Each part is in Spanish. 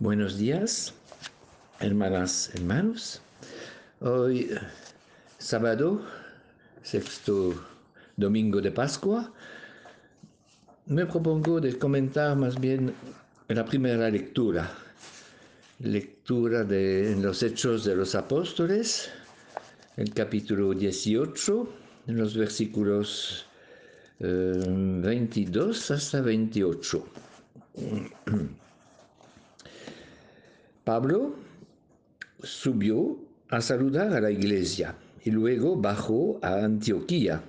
Buenos días, hermanas, hermanos. Hoy, sábado, sexto domingo de Pascua, me propongo de comentar más bien la primera lectura, lectura de los Hechos de los Apóstoles, el capítulo 18, en los versículos 22 eh, hasta 28. Pablo subió a saludar a la iglesia y luego bajó a Antioquía.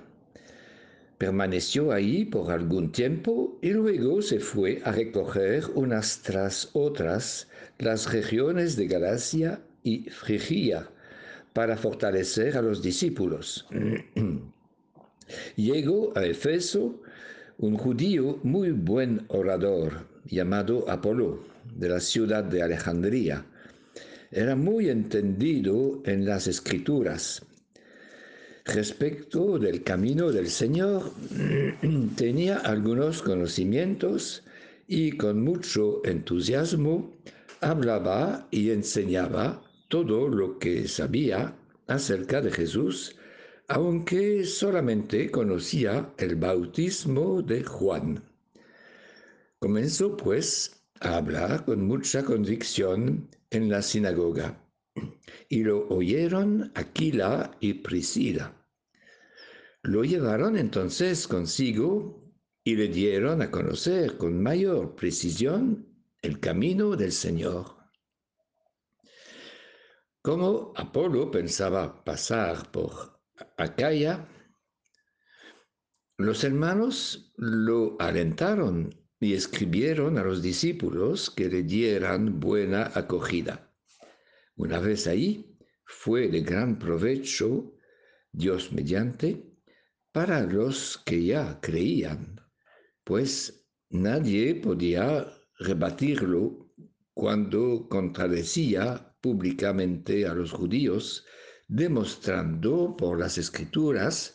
Permaneció ahí por algún tiempo y luego se fue a recoger unas tras otras las regiones de Galacia y Frigia para fortalecer a los discípulos. Llegó a Efeso un judío muy buen orador llamado Apolo de la ciudad de Alejandría. Era muy entendido en las escrituras. Respecto del camino del Señor, tenía algunos conocimientos y con mucho entusiasmo hablaba y enseñaba todo lo que sabía acerca de Jesús, aunque solamente conocía el bautismo de Juan. Comenzó pues habla con mucha convicción en la sinagoga. Y lo oyeron Aquila y Priscila. Lo llevaron entonces consigo y le dieron a conocer con mayor precisión el camino del Señor. Como Apolo pensaba pasar por Acaya, los hermanos lo alentaron y escribieron a los discípulos que le dieran buena acogida. Una vez ahí, fue de gran provecho, Dios mediante, para los que ya creían, pues nadie podía rebatirlo cuando contradecía públicamente a los judíos, demostrando por las escrituras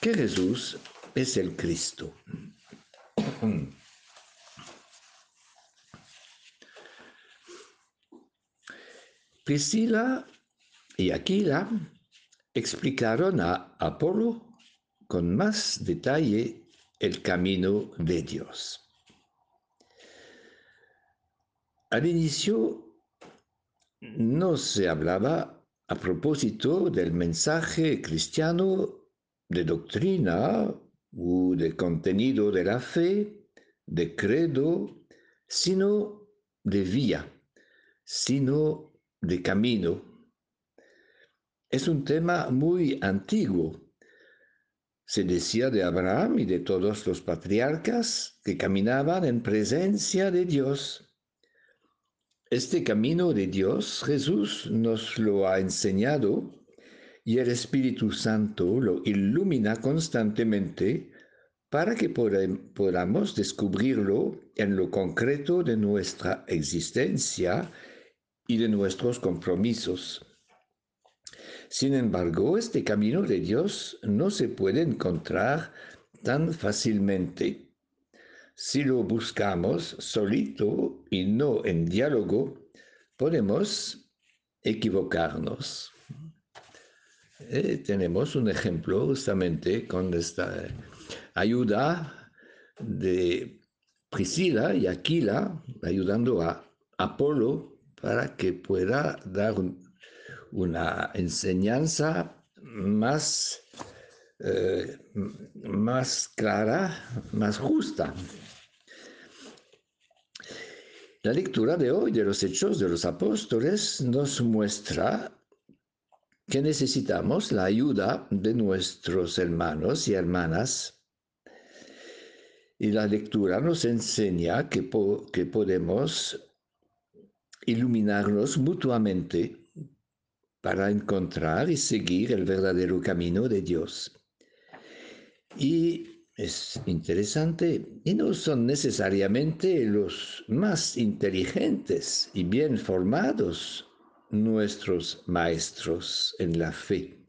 que Jesús es el Cristo. Priscila y Aquila explicaron a Apolo con más detalle el camino de Dios. Al inicio no se hablaba a propósito del mensaje cristiano de doctrina o de contenido de la fe, de credo, sino de vía, sino de camino. Es un tema muy antiguo. Se decía de Abraham y de todos los patriarcas que caminaban en presencia de Dios. Este camino de Dios Jesús nos lo ha enseñado y el Espíritu Santo lo ilumina constantemente para que podamos descubrirlo en lo concreto de nuestra existencia y de nuestros compromisos. Sin embargo, este camino de Dios no se puede encontrar tan fácilmente. Si lo buscamos solito y no en diálogo, podemos equivocarnos. Eh, tenemos un ejemplo justamente con esta ayuda de Priscila y Aquila ayudando a Apolo para que pueda dar una enseñanza más, eh, más clara, más justa. La lectura de hoy de los Hechos de los Apóstoles nos muestra que necesitamos la ayuda de nuestros hermanos y hermanas. Y la lectura nos enseña que, que podemos iluminarnos mutuamente para encontrar y seguir el verdadero camino de Dios. Y es interesante, y no son necesariamente los más inteligentes y bien formados nuestros maestros en la fe,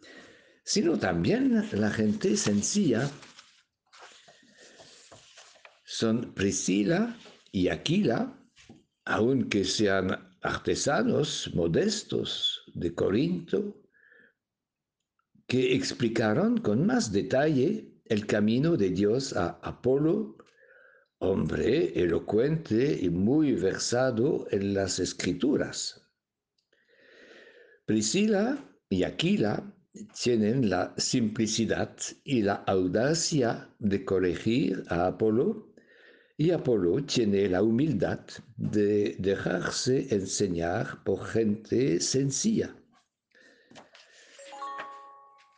sino también la gente sencilla. Son Priscila y Aquila, aunque sean artesanos modestos de Corinto, que explicaron con más detalle el camino de Dios a Apolo, hombre elocuente y muy versado en las escrituras. Priscila y Aquila tienen la simplicidad y la audacia de corregir a Apolo y Apolo tiene la humildad de dejarse enseñar por gente sencilla.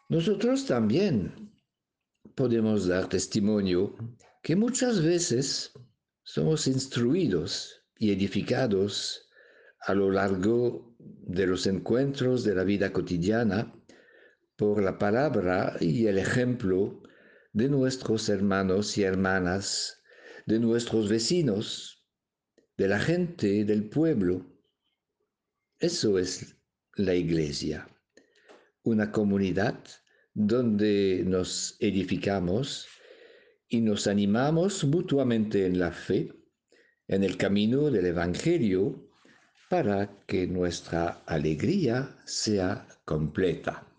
Nosotros también podemos dar testimonio que muchas veces somos instruidos y edificados a lo largo de los encuentros de la vida cotidiana por la palabra y el ejemplo de nuestros hermanos y hermanas, de nuestros vecinos, de la gente del pueblo. Eso es la iglesia, una comunidad donde nos edificamos y nos animamos mutuamente en la fe, en el camino del Evangelio, para que nuestra alegría sea completa.